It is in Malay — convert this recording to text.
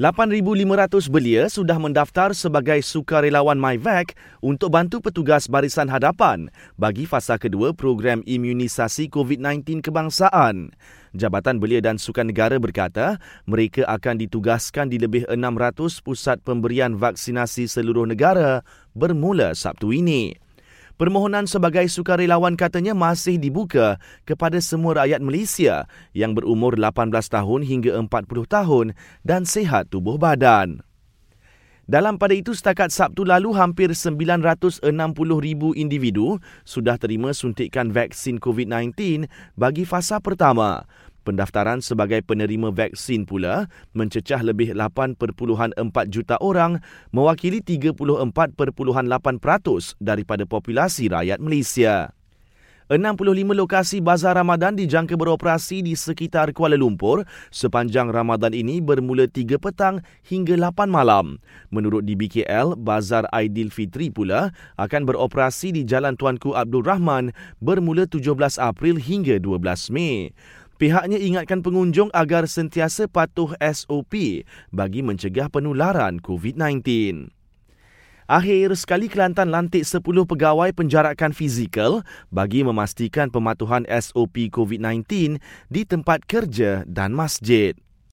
8,500 belia sudah mendaftar sebagai sukarelawan MyVac untuk bantu petugas barisan hadapan bagi fasa kedua program imunisasi COVID-19 kebangsaan. Jabatan Belia dan Sukan Negara berkata mereka akan ditugaskan di lebih 600 pusat pemberian vaksinasi seluruh negara bermula Sabtu ini. Permohonan sebagai sukarelawan katanya masih dibuka kepada semua rakyat Malaysia yang berumur 18 tahun hingga 40 tahun dan sihat tubuh badan. Dalam pada itu setakat Sabtu lalu hampir 960,000 individu sudah terima suntikan vaksin COVID-19 bagi fasa pertama. Pendaftaran sebagai penerima vaksin pula mencecah lebih 8.4 juta orang mewakili 34.8% daripada populasi rakyat Malaysia. 65 lokasi bazar Ramadan dijangka beroperasi di sekitar Kuala Lumpur sepanjang Ramadan ini bermula 3 petang hingga 8 malam. Menurut DBKL, Bazar Aidilfitri pula akan beroperasi di Jalan Tuanku Abdul Rahman bermula 17 April hingga 12 Mei. Pihaknya ingatkan pengunjung agar sentiasa patuh SOP bagi mencegah penularan COVID-19. Akhir sekali Kelantan lantik 10 pegawai penjarakan fizikal bagi memastikan pematuhan SOP COVID-19 di tempat kerja dan masjid.